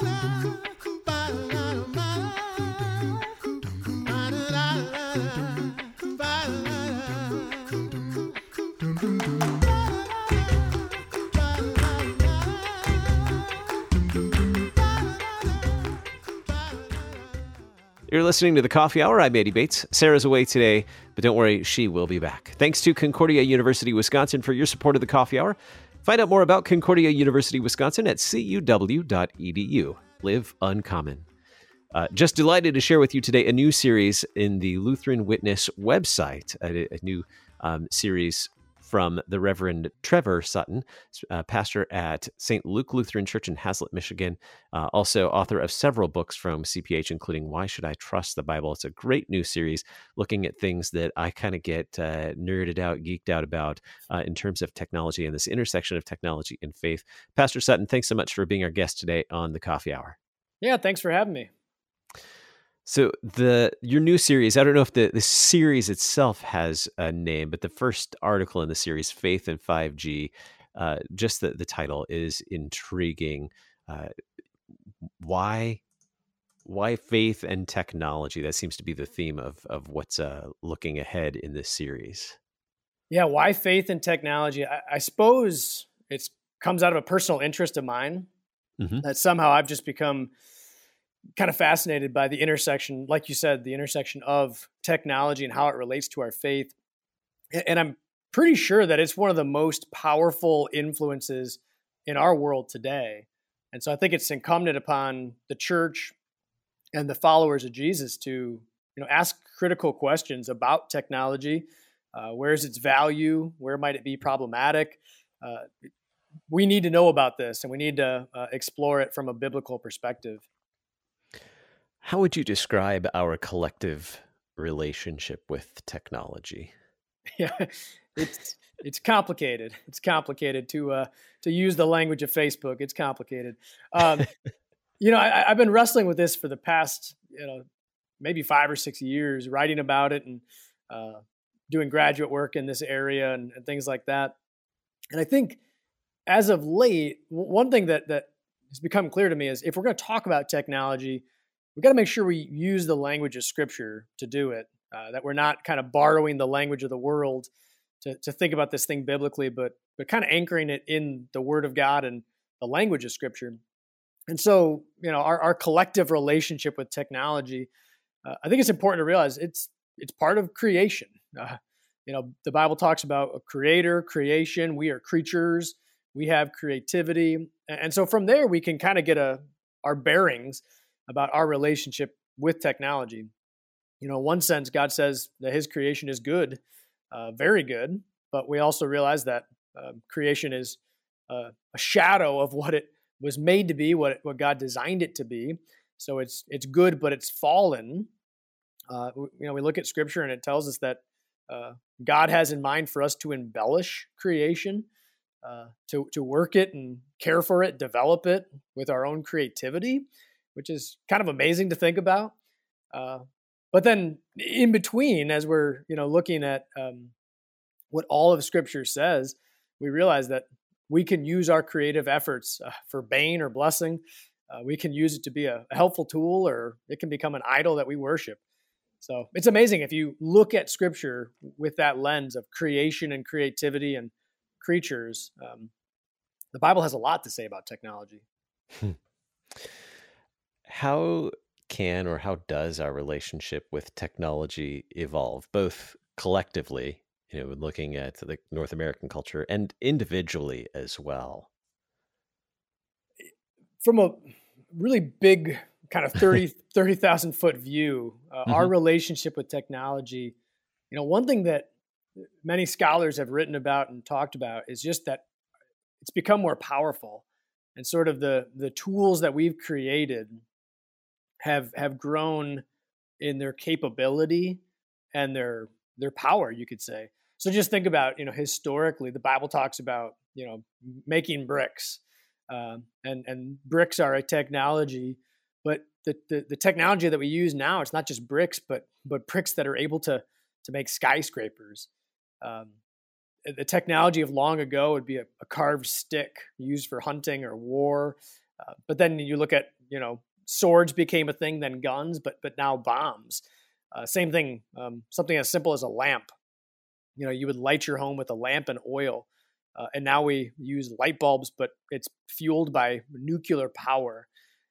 You're listening to the Coffee Hour. I'm Andy Bates. Sarah's away today, but don't worry, she will be back. Thanks to Concordia University Wisconsin for your support of the Coffee Hour. Find out more about Concordia University Wisconsin at cuw.edu. Live uncommon. Uh, just delighted to share with you today a new series in the Lutheran Witness website, a, a new um, series from the Reverend Trevor Sutton, uh, pastor at St. Luke Lutheran Church in Haslett, Michigan. Uh, also, author of several books from CPH, including Why Should I Trust the Bible? It's a great new series looking at things that I kind of get uh, nerded out, geeked out about uh, in terms of technology and this intersection of technology and faith. Pastor Sutton, thanks so much for being our guest today on the Coffee Hour. Yeah, thanks for having me. So the your new series, I don't know if the, the series itself has a name, but the first article in the series, Faith and 5G, uh, just the, the title is intriguing. Uh, why why faith and technology? That seems to be the theme of of what's uh, looking ahead in this series. Yeah, why faith and technology? I, I suppose it comes out of a personal interest of mine mm-hmm. that somehow I've just become kind of fascinated by the intersection, like you said, the intersection of technology and how it relates to our faith. And I'm pretty sure that it's one of the most powerful influences in our world today. And so I think it's incumbent upon the church and the followers of Jesus to, you know, ask critical questions about technology. Uh, where is its value? Where might it be problematic? Uh, we need to know about this, and we need to uh, explore it from a biblical perspective. How would you describe our collective relationship with technology? Yeah, it's it's complicated. It's complicated to uh, to use the language of Facebook. It's complicated. Um, you know, I, have been wrestling with this for the past you know maybe five or six years, writing about it and uh, doing graduate work in this area and, and things like that. And I think as of late, one thing that that has become clear to me is if we're going to talk about technology we got to make sure we use the language of Scripture to do it. Uh, that we're not kind of borrowing the language of the world to, to think about this thing biblically, but but kind of anchoring it in the Word of God and the language of Scripture. And so, you know, our, our collective relationship with technology, uh, I think it's important to realize it's it's part of creation. Uh, you know, the Bible talks about a creator, creation. We are creatures. We have creativity, and so from there we can kind of get a our bearings about our relationship with technology. You know, in one sense, God says that His creation is good, uh, very good, but we also realize that uh, creation is uh, a shadow of what it was made to be, what it, what God designed it to be. So it's it's good, but it's fallen. Uh, you know, we look at Scripture and it tells us that uh, God has in mind for us to embellish creation, uh, to to work it and care for it, develop it with our own creativity which is kind of amazing to think about. Uh, but then in between, as we're you know looking at um, what all of Scripture says, we realize that we can use our creative efforts uh, for bane or blessing. Uh, we can use it to be a, a helpful tool, or it can become an idol that we worship. So it's amazing if you look at Scripture with that lens of creation and creativity and creatures. Um, the Bible has a lot to say about technology. Hmm how can or how does our relationship with technology evolve, both collectively, you know, looking at the North American culture and individually as well? From a really big kind of 30 30,000 foot view, uh, mm-hmm. our relationship with technology, you know, one thing that many scholars have written about and talked about is just that it's become more powerful and sort of the the tools that we've created have have grown in their capability and their their power you could say. So just think about you know historically the bible talks about you know making bricks um, and and bricks are a technology but the, the, the technology that we use now it's not just bricks but but bricks that are able to to make skyscrapers. Um, the technology of long ago would be a, a carved stick used for hunting or war Uh, but then you look at you know swords became a thing, then guns, but but now bombs. Uh, same thing. Um, something as simple as a lamp. You know, you would light your home with a lamp and oil, uh, and now we use light bulbs, but it's fueled by nuclear power.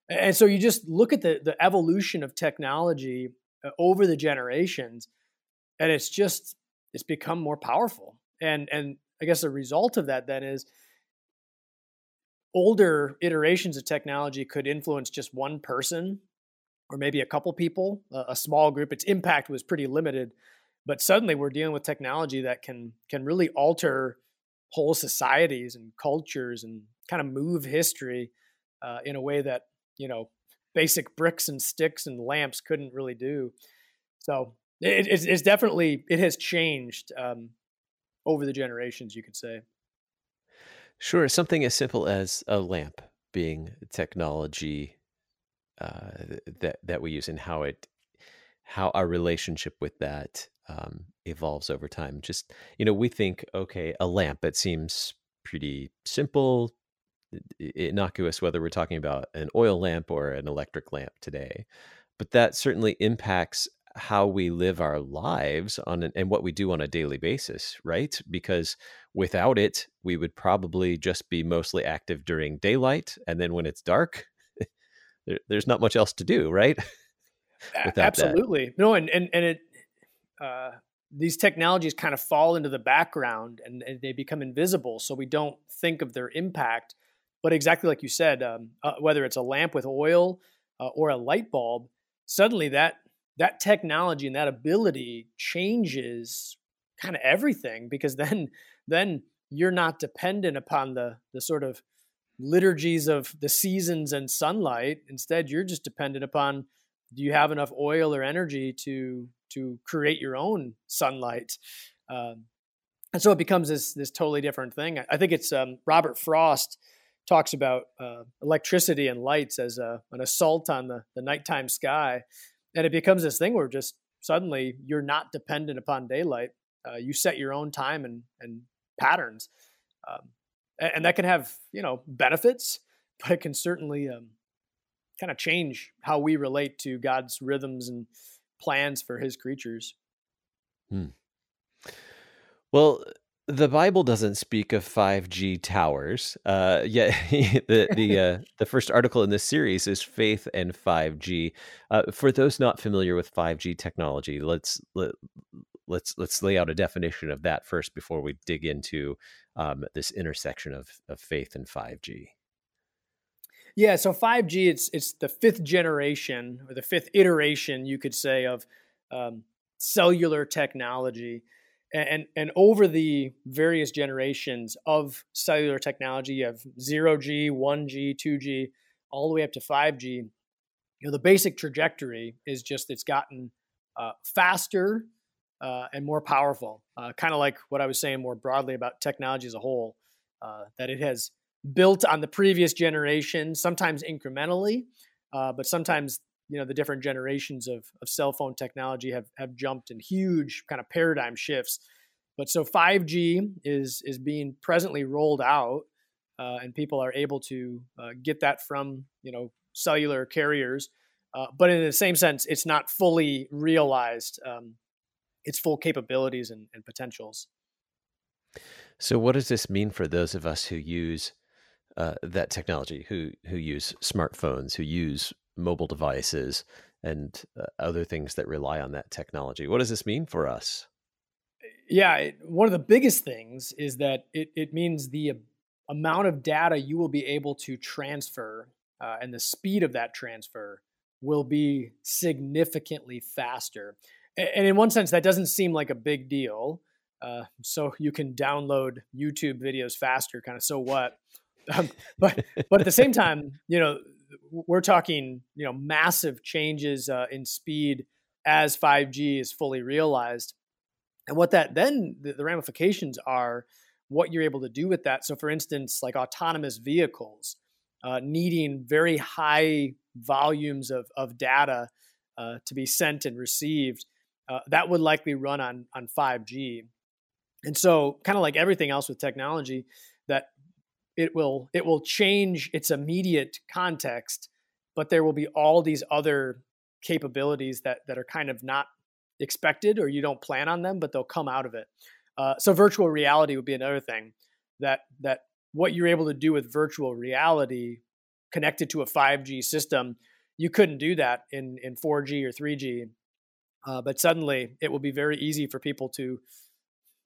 And so you just look at the the evolution of technology uh, over the generations, and it's just it's become more powerful. And and I guess the result of that then is older iterations of technology could influence just one person or maybe a couple people, a, small group. Its impact was pretty limited, but suddenly we're dealing with technology that can can really alter whole societies and cultures and kind of move history uh, in a way that you know basic bricks and sticks and lamps couldn't really do. So it, it's, it's, definitely it has changed um, over the generations, you could say. Sure, something as simple as a lamp being technology uh, that that we use and how it how our relationship with that um, evolves over time. Just you know, we think okay, a lamp. It seems pretty simple, innocuous, whether we're talking about an oil lamp or an electric lamp today. But that certainly impacts how we live our lives on an, and what we do on a daily basis, right? Because without it, we would probably just be mostly active during daylight, and then when it's dark, there, there's not much else to do, right? Absolutely, that. no, and and and it. Uh, these technologies kind of fall into the background and, and, they become invisible, so we don't think of their impact. But exactly like you said, um, uh, whether it's a lamp with oil uh, or a light bulb, suddenly that that technology and that ability changes kind of everything because then then you're not dependent upon the the sort of liturgies of the seasons and sunlight. Instead you're just dependent upon do you have enough oil or energy to to create your own sunlight? Um, and so it becomes this this totally different thing. I think it's um, robert frost talks about uh, electricity and lights as a, an assault on the, the nighttime sky and it becomes this thing where just suddenly you're not dependent upon daylight. Uh, you set your own time and and patterns, um, and, and, that can have you know benefits, but it can certainly um, kind of change how we relate to God's rhythms and plans for His creatures. Hmm. Well, the Bible doesn't speak of 5G towers. Uh, yet the the uh, the first article in this series is faith and 5G. Uh, for those not familiar with 5G technology, let's let, let's let's lay out a definition of that first before we dig into um, this intersection of of faith and 5G. Yeah, so 5G it's it's the fifth generation or the fifth iteration, you could say, of um, cellular technology and and over the various generations of cellular technology you have 0g 1g 2g all the way up to 5g you know the basic trajectory is just it's gotten uh, faster uh, and more powerful uh, kind of like what i was saying more broadly about technology as a whole uh, that it has built on the previous generation sometimes incrementally uh, but sometimes you know the different generations of, of cell phone technology have have jumped in huge kind of paradigm shifts. But so 5g is is being presently rolled out uh, and people are able to uh, get that from you know cellular carriers. Uh, but in the same sense it's not fully realized um, its full capabilities and, and potentials. So what does this mean for those of us who use uh, that technology who who use smartphones who use mobile devices and uh, other things that rely on that technology. What does this mean for us? Yeah, it, one of the biggest things is that it, it means the amount of data you will be able to transfer uh, and the speed of that transfer will be significantly faster. And in one sense, that doesn't seem like a big deal. Uh, so you can download YouTube videos faster, kind of so what? Um, but but at the same time, you know, we're talking you know massive changes uh, in speed as 5G is fully realized, and what that then the, the ramifications are what you're able to do with that. So, for instance, like autonomous vehicles uh, needing very high volumes of of data uh, to be sent and received, uh, that would likely run on on 5G. And so, kind of like everything else with technology, that it will it will change its immediate context, but there will be all these other capabilities that that are kind of not expected or you don't plan on them, but they'll come out of it. Uh, so virtual reality would be another thing that that what you're able to do with virtual reality connected to a 5G system, you couldn't do that in in 4G or 3G. Uh, but suddenly, it will be very easy for people to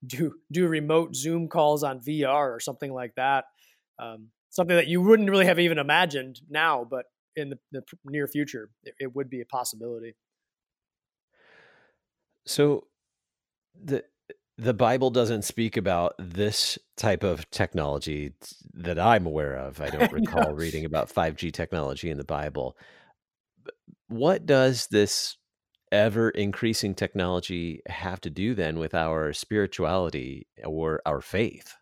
do do remote Zoom calls on VR or something like that. Um, something that you wouldn't really have even imagined now, but in the, the near future, it, it would be a possibility. So the the Bible doesn't speak about this type of technology that I'm aware of. I don't recall reading about 5G technology in the Bible. What does this ever increasing technology have to do then with our spirituality or our faith?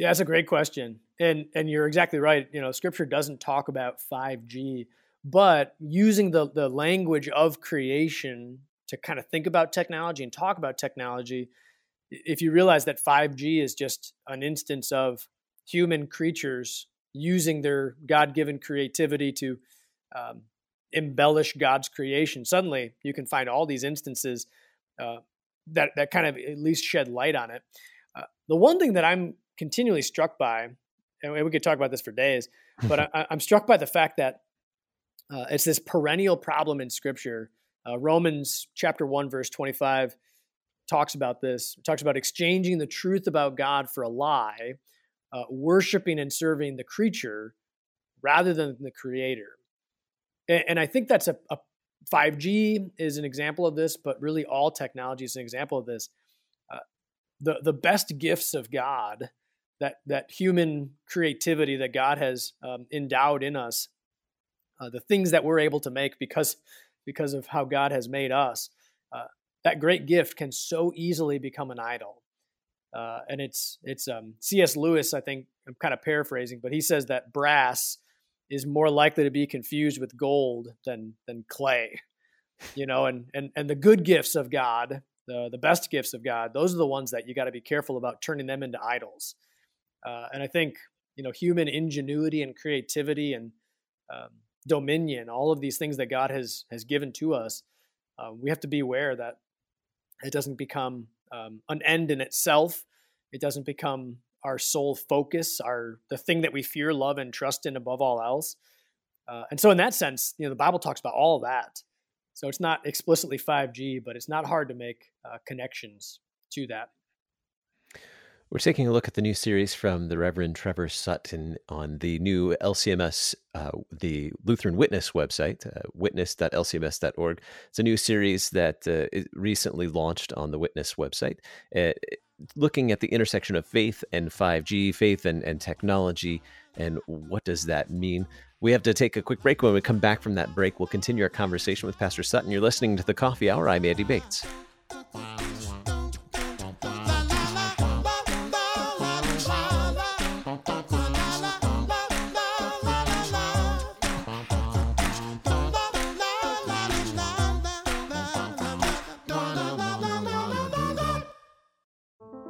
Yeah, that's a great question. And and you're exactly right. You know, scripture doesn't talk about 5G, but using the the language of creation to kind of think about technology and talk about technology, if you realize that 5G is just an instance of human creatures using their God given creativity to um, embellish God's creation, suddenly you can find all these instances uh, that, that kind of at least shed light on it. Uh, the one thing that I'm continually struck by, and we could talk about this for days, but I, am struck by the fact that uh, it's this perennial problem in Scripture uh, Romans chapter 1, verse 25 talks about this, it talks about exchanging the truth about God for a lie, uh, worshiping and serving the creature rather than the creator. And, and I think that's a, a 5G is an example of this, but really all technology is an example of this. Uh, the the best gifts of God, that that human creativity that God has um, endowed in us, uh, the things that we're able to make because because of how God has made us, uh, that great gift can so easily become an idol. Uh, and it's it's um, C.S. Lewis, I think I'm kind of paraphrasing, but he says that brass is more likely to be confused with gold than than clay. You know, and and and the good gifts of God, the the best gifts of God, those are the ones that you got to be careful about turning them into idols. Uh, and I think you know human ingenuity and creativity and um, dominion, all of these things that God has has given to us, uh, we have to be aware that it doesn't become um, an end in itself. It doesn't become our sole focus, our the thing that we fear, love, and trust in above all else. Uh, and so, in that sense, you know, the Bible talks about all that. So it's not explicitly 5G, but it's not hard to make uh, connections to that. We're taking a look at the new series from the Reverend Trevor Sutton on the new LCMS, uh, the Lutheran Witness website, uh, witness.lcms.org. It's a new series that uh, recently launched on the Witness website, uh, looking at the intersection of faith and 5G, faith and, and technology, and what does that mean? We have to take a quick break. When we come back from that break, we'll continue our conversation with Pastor Sutton. You're listening to the Coffee Hour. I'm Andy Bates.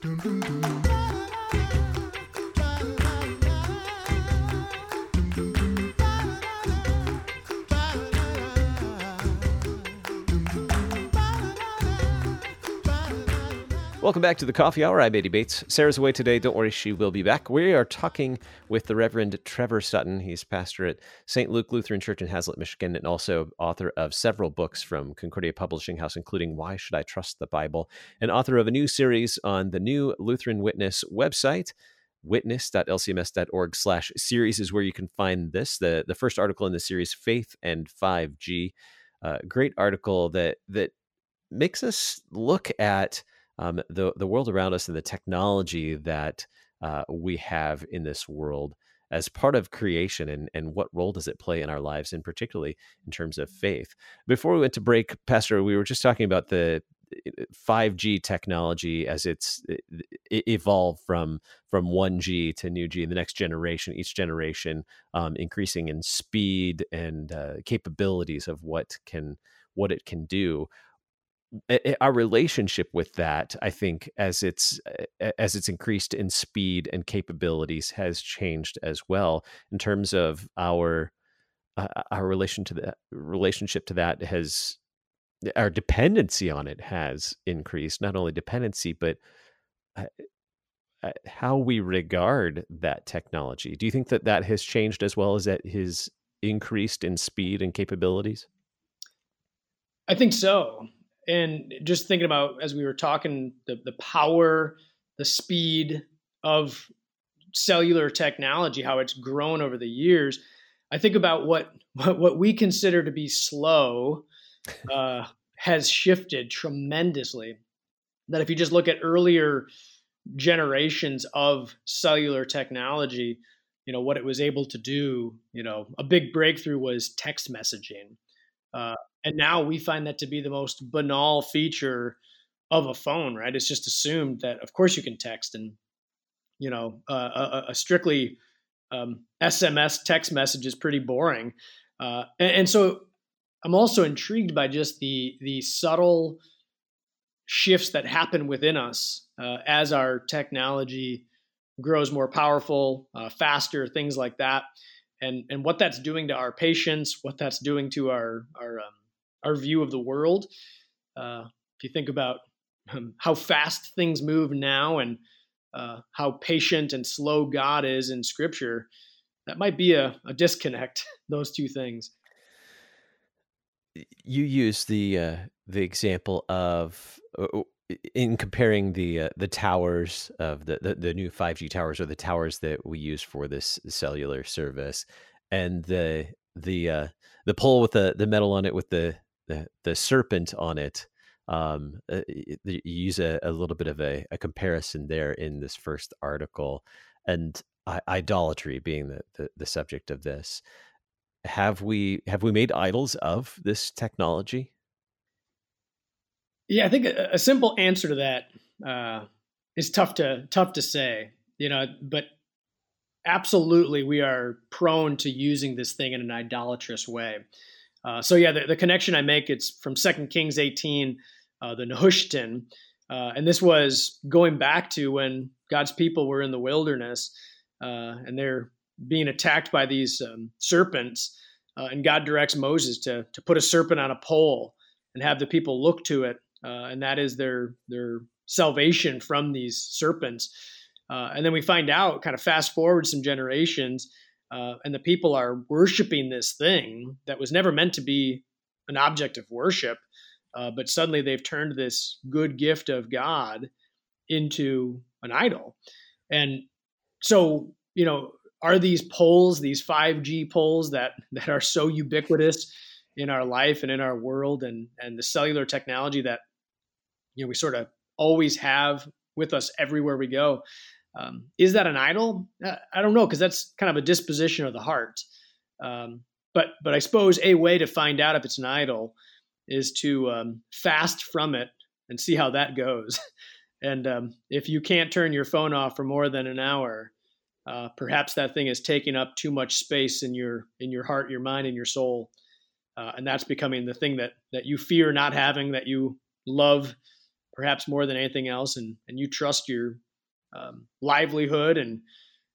dun, dun, dun. Welcome back to the Coffee Hour. I'm Andy Bates. Sarah's away today. Don't worry, she will be back. We are talking with the Reverend Trevor Sutton. He's pastor at St. Luke Lutheran Church in Haslett, Michigan, and also author of several books from Concordia Publishing House, including Why Should I Trust the Bible, and author of a new series on the new Lutheran Witness website. Witness.lcms.org slash series is where you can find this. The, the first article in the series, Faith and 5G. Uh, great article that that makes us look at um, the the world around us and the technology that uh, we have in this world as part of creation and, and what role does it play in our lives and particularly in terms of faith. Before we went to break pastor we were just talking about the 5G technology as it's it evolved from from 1G to new G, the next generation, each generation um, increasing in speed and uh, capabilities of what can what it can do our relationship with that i think as it's as it's increased in speed and capabilities has changed as well in terms of our uh, our relation to the relationship to that has our dependency on it has increased not only dependency but uh, uh, how we regard that technology. Do you think that that has changed as well as that has increased in speed and capabilities? I think so and just thinking about as we were talking the, the power the speed of cellular technology how it's grown over the years i think about what what, what we consider to be slow uh, has shifted tremendously. That if you just look at earlier generations of cellular technology you know what it was able to do you know a big breakthrough was text messaging. Uh, and now we find that to be the most banal feature of a phone, right? It's just assumed that, of course, you can text, and you know, uh, a, a, strictly um, SMS text message is pretty boring. Uh, and, and, so, I'm also intrigued by just the the subtle shifts that happen within us uh, as our technology grows more powerful, uh, faster, things like that, and and what that's doing to our patience, what that's doing to our our um, our view of the world. Uh, if you think about um, how fast things move now and uh, how patient and slow God is in Scripture, that might be a, a disconnect. Those two things. You use the uh, the example of in comparing the uh, the towers of the, the, the new 5G towers or the towers that we use for this cellular service and the the uh, the pole with the the metal on it with the the, serpent on it um, uh, you use a, a, little bit of a, a, comparison there in this first article and idolatry being the, the, the, subject of this. Have we have we made idols of this technology? Yeah i think a, a simple answer to that uh, is tough to tough to say you know but absolutely we are prone to using this thing in an idolatrous way uh, so yeah, the, the, connection I make it's from Second Kings 18, uh, the Nehushtan, uh, and this was going back to when God's people were in the wilderness uh, and they're being attacked by these um, serpents, uh, and God directs Moses to to put a serpent on a pole and have the people look to it, and that is their their salvation from these serpents. and then we find out, kind of fast forward some generations uh, and the people are worshiping this thing that was never meant to be an object of worship, uh, but suddenly they've turned this good gift of God into an idol. And so, you know, are these poles, these 5G poles that that are so ubiquitous in our life and in our world, and and the cellular technology that you know we sort of always have with us everywhere we go? Um, is that an idol? Uh, I don't know because that's kind of a disposition of the heart. Um, but but I suppose a way to find out if it's an idol is to um, fast from it and see how that goes. and um, if you can't turn your phone off for more than an hour, uh, perhaps that thing is taking up too much space in your in your heart, your mind, and your soul, uh, and that's becoming the thing that that you fear not having, that you love perhaps more than anything else, and and you trust your um, livelihood and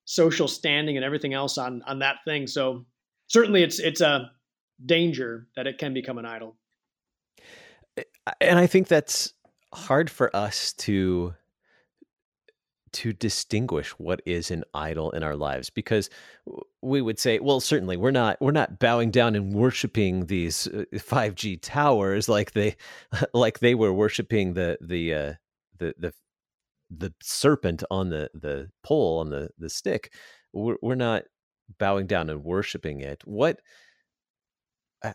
social standing and everything else on on that thing. So certainly, it's it's a danger that it can become an idol. And I think that's hard for us to to distinguish what is an idol in our lives because we would say well certainly we're not we're not bowing down and worshiping these 5G uh, towers like they like they were worshiping the the uh, the the the serpent on the the pole on the the stick we're, we're not bowing down and worshiping it what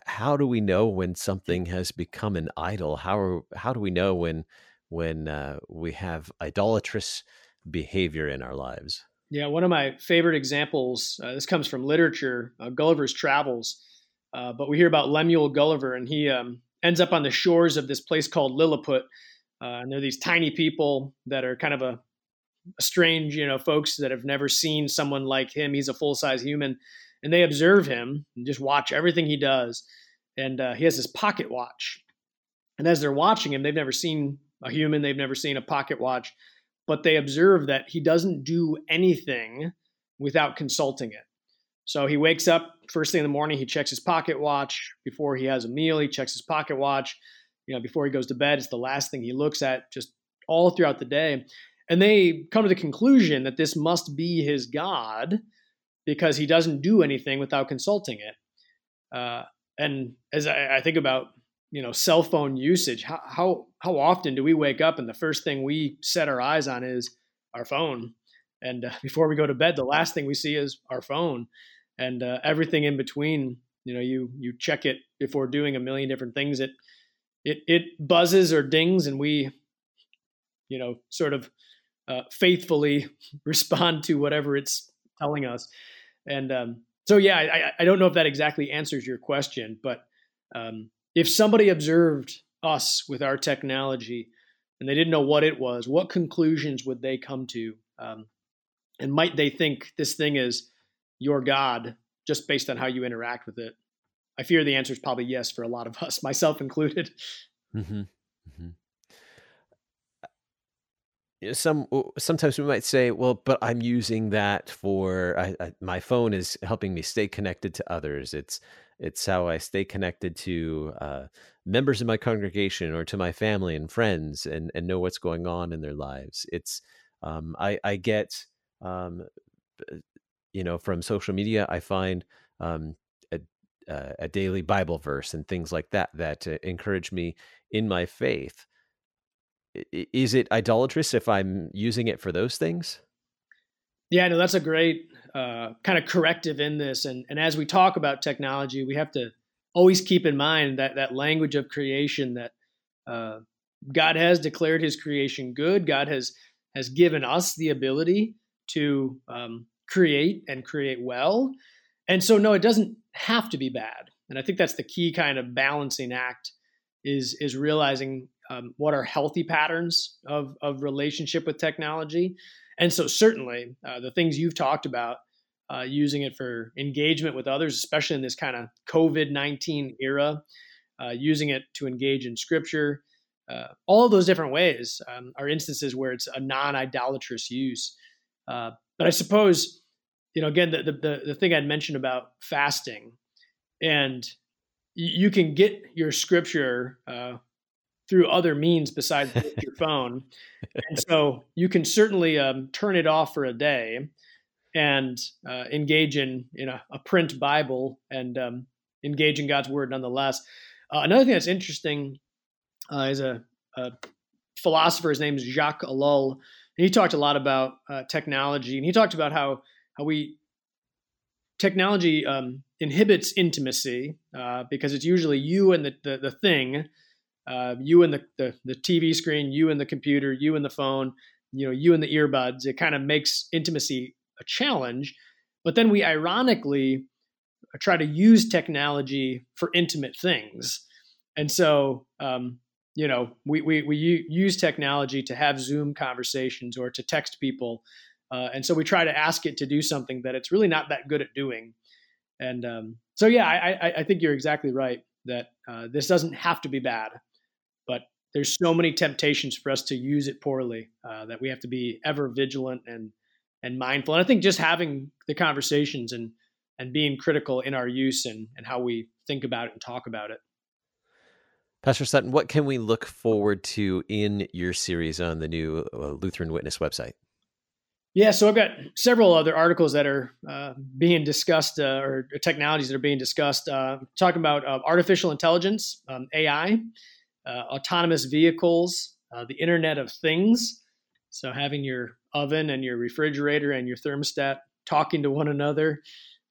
how do we know when something has become an idol how how do we know when when uh, we have idolatrous behavior in our lives. Yeah, one of my favorite examples. Uh, this comes from literature, uh, Gulliver's Travels. Uh, but we hear about Lemuel Gulliver, and he um, ends up on the shores of this place called Lilliput. Uh, and they're these tiny people that are kind of a, a strange, you know, folks that have never seen someone like him. He's a full size human, and they observe him and just watch everything he does. And uh, he has this pocket watch. And as they're watching him, they've never seen a human, they've never seen a pocket watch, but they observe that he doesn't do anything without consulting it. So he wakes up first thing in the morning, he checks his pocket watch. Before he has a meal, he checks his pocket watch. You know, before he goes to bed, it's the last thing he looks at just all throughout the day. And they come to the conclusion that this must be his God because he doesn't do anything without consulting it. Uh, and as I, I, think about you know cell phone usage, how, how how often do we wake up and the first thing we set our eyes on is our phone, and uh, before we go to bed, the last thing we see is our phone and uh, everything in between. You know, you you check it before doing a million different things. It it it buzzes or dings, and we, you know, sort of uh, faithfully respond to whatever it's telling us. And um, so, yeah, I, I don't know if that exactly answers your question, but um, if somebody observed us with our technology and they didn't know what it was, what conclusions would they come to? Um, and might they think this thing is your God just based on how you interact with it? I fear the answer is probably yes for a lot of us, myself included. Mm-hmm. Mm-hmm. Some sometimes we might say, "Well, but I'm using that for I, I, my phone is helping me stay connected to others. It's it's how I stay connected to uh, members of my congregation or to my family and friends, and and know what's going on in their lives. It's um, I I get um, you know from social media i find um, a, a, daily bible verse and things like that that uh, encourage me in my faith. Is it idolatrous if i'm using it for those things? Yeah no that's a great uh, kind of corrective in this and, and as we talk about technology we have to always keep in mind that that language of creation that uh, god has declared his creation good. God has has given us the ability to um, create and create well. And so no, it doesn't have to be bad. And I think that's the key kind of balancing act is is realizing um, what are healthy patterns of of relationship with technology. And so certainly uh, the things you've talked about, uh, using it for engagement with others, especially in this kind of COVID nineteen era, uh, using it to engage in scripture, uh, all of those different ways um, are instances where it's a non idolatrous use. Uh, but I suppose, you know, again, the, the, the thing I'd mentioned about fasting, and you can get your scripture uh, through other means besides your phone. And so you can certainly um, turn it off for a day and uh, engage in, in a, a print Bible and um, engage in God's word nonetheless. Uh, another thing that's interesting uh, is a, a, philosopher. His name is Jacques Ellul, and he talked a lot about uh, technology, and he talked about how we technology um, inhibits intimacy uh, because it's usually you and the the, the thing, uh, you and the, the the TV screen, you and the computer, you and the phone, you know, you and the earbuds. It kind of makes intimacy a challenge, but then we ironically try to use technology for intimate things, and so um, you know, we, we, we use technology to have Zoom conversations or to text people. Uh, and so we try to ask it to do something that it's really not that good at doing. And um, so, yeah, I, I, think you're exactly right that uh, this doesn't have to be bad, but there's so many temptations for us to use it poorly uh, that we have to be ever vigilant and and mindful. And I think just having the conversations and and being critical in our use and and how we think about it and talk about it Pastor Sutton, what can we look forward to in your series on the new uh, Lutheran Witness website? Yeah, so I've got several other articles that are uh, being discussed, uh, or technologies that are being discussed, uh, talking about uh, artificial intelligence, um, AI, uh, autonomous vehicles, the Internet of Things. So having your oven and your refrigerator and your thermostat talking to one another.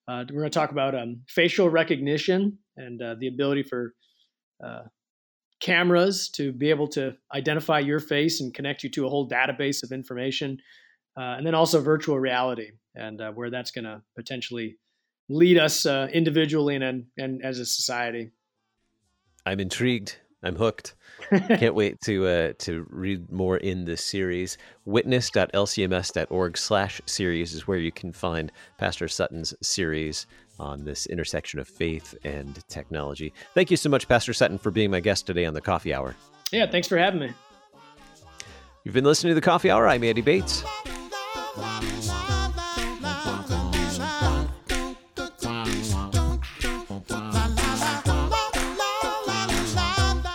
we're going to talk about um, facial recognition and the ability for cameras to be able to identify your face and connect you to a whole database of information. Uh, and then also virtual reality and uh, where that's going to potentially lead us uh, individually and, and as a society. I'm intrigued. I'm hooked. Can't wait to uh, to read more in this series. Witness.lcms.org slash series is where you can find Pastor Sutton's series on this intersection of faith and technology. Thank you so much, Pastor Sutton, for being my guest today on the Coffee Hour. Yeah, thanks for having me. You've been listening to the Coffee Hour. I'm Andy Bates.